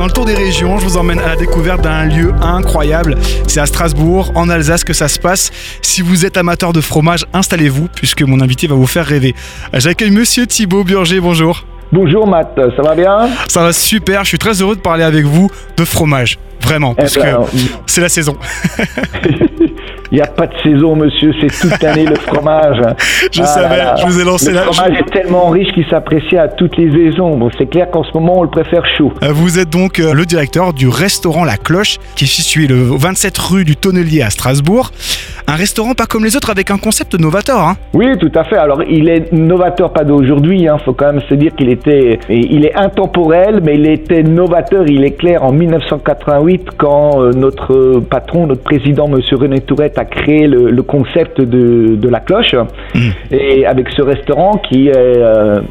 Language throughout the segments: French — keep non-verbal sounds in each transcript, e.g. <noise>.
Dans le tour des régions, je vous emmène à la découverte d'un lieu incroyable. C'est à Strasbourg, en Alsace, que ça se passe. Si vous êtes amateur de fromage, installez-vous, puisque mon invité va vous faire rêver. J'accueille Monsieur Thibaut Burger, bonjour. Bonjour Matt, ça va bien? Ça va super, je suis très heureux de parler avec vous de fromage. Vraiment, parce Eh ben, que <laughs> c'est la saison. <laughs> Il n'y a pas de saison, monsieur, c'est toute l'année le fromage. <laughs> Je Ah savais, là là. je vous ai lancé le la- fromage est tellement riche qu'il s'apprécie à toutes les saisons. Bon, c'est clair qu'en ce moment, on le préfère chaud. Euh, Vous êtes donc euh, le directeur du restaurant La Cloche, qui est situé le 27 rue du Tonnelier à Strasbourg. Un restaurant pas comme les autres, avec un concept novateur. Hein. Oui, tout à fait. Alors, il est novateur, pas d'aujourd'hui. Il faut quand même se dire qu'il était, il est intemporel, mais il était novateur. Il est clair en 1988 quand euh, notre patron, notre président, Monsieur René Tourette, a créé le, le concept de, de la cloche. Et avec ce restaurant qui est euh,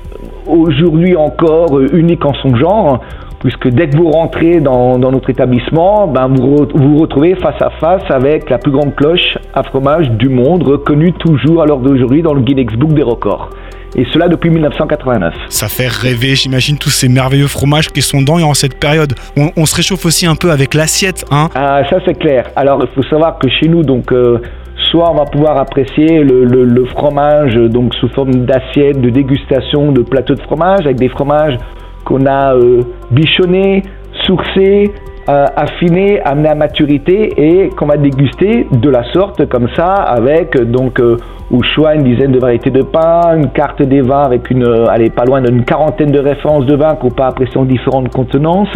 aujourd'hui encore euh, unique en son genre. Puisque dès que vous rentrez dans, dans notre établissement, ben vous re- vous retrouvez face à face avec la plus grande cloche à fromage du monde, reconnue toujours à l'heure d'aujourd'hui dans le Guinness Book des records. Et cela depuis 1989. Ça fait rêver, j'imagine, tous ces merveilleux fromages qui sont dedans et en cette période. On, on se réchauffe aussi un peu avec l'assiette. Hein. Ah, ça c'est clair. Alors il faut savoir que chez nous, donc, euh, soit on va pouvoir apprécier le, le- le fromage donc sous forme d'assiette, de dégustation, de plateau de fromage, avec des fromages qu'on a euh, bichonnés, sourcés, euh, affinés, amenés à maturité et qu'on va déguster de la sorte comme ça avec donc euh, au choix une dizaine de variétés de pain, une carte des vins avec une, allez, pas loin d'une quarantaine de références de vins qu'on peut apprécier en différentes contenances.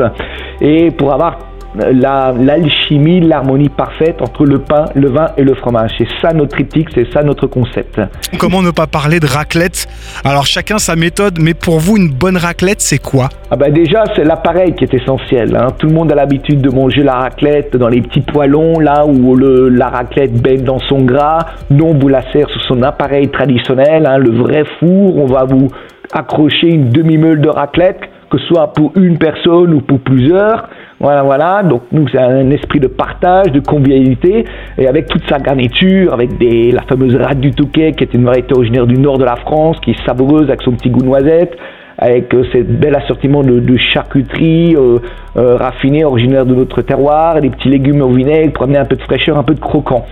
Et pour avoir la- l'alchimie, l'harmonie parfaite entre le pain, le vin et le fromage. C'est ça notre triptyque, c'est ça notre concept. Comment ne pas parler de raclette? Alors chacun sa méthode, mais pour vous, une bonne raclette, c'est quoi? Ah bah déjà, c'est l'appareil qui est essentiel. hein. Tout le monde a l'habitude de manger la raclette dans les petits poêlons, là où le, la raclette baigne dans son gras. Nous, on vous la sert sur son appareil traditionnel, hein, le vrai four. On va vous accrocher une demi-meule de raclette, que ce soit pour une personne ou pour plusieurs. Voilà, voilà. Donc nous, c'est un esprit de partage, de convivialité, et avec toute sa garniture, avec des, la fameuse rate du Touquet, qui est une variété originaire du nord de la France, qui est savoureuse avec son petit goût noisette avec euh, ce bel assortiment de, de charcuterie euh, euh, raffinée originaire de notre terroir, des petits légumes au vinaigre pour amener un peu de fraîcheur, un peu de croquant.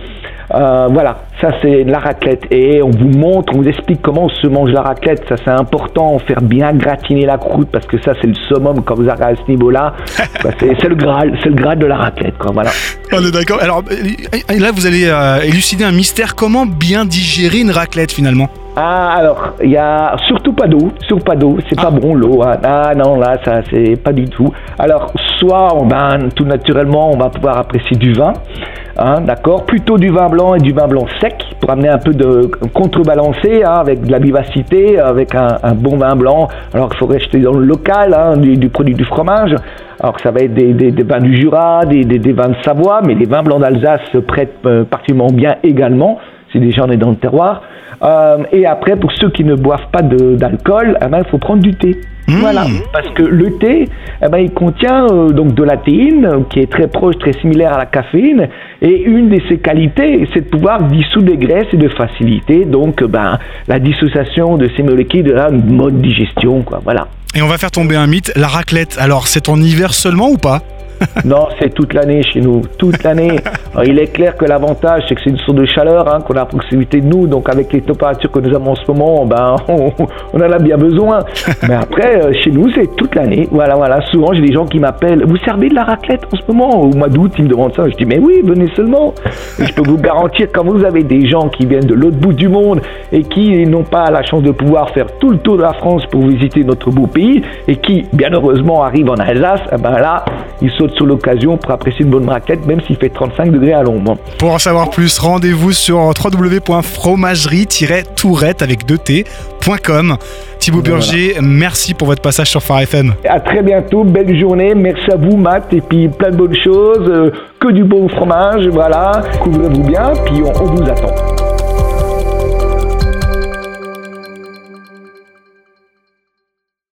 Voilà, ça c'est la raclette et on vous montre, on vous explique comment se mange la raclette. Ça c'est important, faire bien gratiner la croûte parce que ça c'est le summum quand vous arrivez à ce niveau-là. <laughs> Bah, c'est le graal, c'est le graal de la raclette. Quoi, voilà. On est d'accord. Alors là, vous allez élucider un mystère. Comment bien digérer une raclette finalement? Ah, alors, il y a surtout pas d'eau, surtout pas d'eau, c'est pas bon l'eau. hein. Ah non, là, ça, c'est pas du tout. Alors, soit, on tout naturellement, on va pouvoir apprécier du vin, hein, d'accord Plutôt du vin blanc et du vin blanc sec, pour amener un peu de contrebalancer, hein, avec de la vivacité, avec un, un bon vin blanc. Alors, il faudrait jeter dans le local, hein, du, du produit du fromage. Alors, ça va être des, des- des vins du Jura, des, des- des vins de Savoie, mais les vins blancs d'Alsace se prêtent euh, particulièrement bien également, si déjà on est dans le terroir. Euh, et après, pour ceux qui ne boivent pas d'alcool, eh ben, il faut prendre du thé. Mmh. Voilà, parce que le thé, eh ben, il contient euh, donc de la théine, euh, qui est très proche, très similaire à la caféine, et une de ses qualités, c'est de pouvoir dissoudre les graisses et de faciliter donc ben, la dissociation de ces molécules de la mode digestion, quoi. Voilà. Et on va faire tomber un mythe. La raclette, alors c'est en hiver seulement ou pas? Non, c'est toute l'année chez nous, toute l'année. Il est clair que l'avantage, c'est que c'est une source de chaleur hein, qu'on a à proximité de nous, donc avec les températures que nous avons en ce moment, ben, <laughs> on, on en a bien besoin. Mais après, euh, chez nous, c'est toute l'année. Voilà, voilà. Souvent, j'ai des gens qui m'appellent, vous servez de la raclette en ce moment? Au mois d'août, ils me demandent ça. Je dis, mais oui, venez seulement. Et je peux vous garantir, quand vous avez des gens qui viennent de l'autre bout du monde et qui n'ont pas la chance de pouvoir faire tout le tour de la France pour visiter notre beau pays et qui, bien heureusement, arrivent en Alsace, eh ben là, ils sautent sur l'occasion pour apprécier une bonne raclette, même s'il fait 35 degrés à l'ombre. Pour en savoir plus, rendez-vous sur www.fromagerie-tourette avec 2t.com. Thibaut Voilà. Burger, merci pour votre passage sur Phare FM. À très bientôt, belle journée, merci à vous Matt, et puis plein de bonnes choses, euh, que du bon fromage, voilà, couvrez-vous bien, puis on- on vous attend.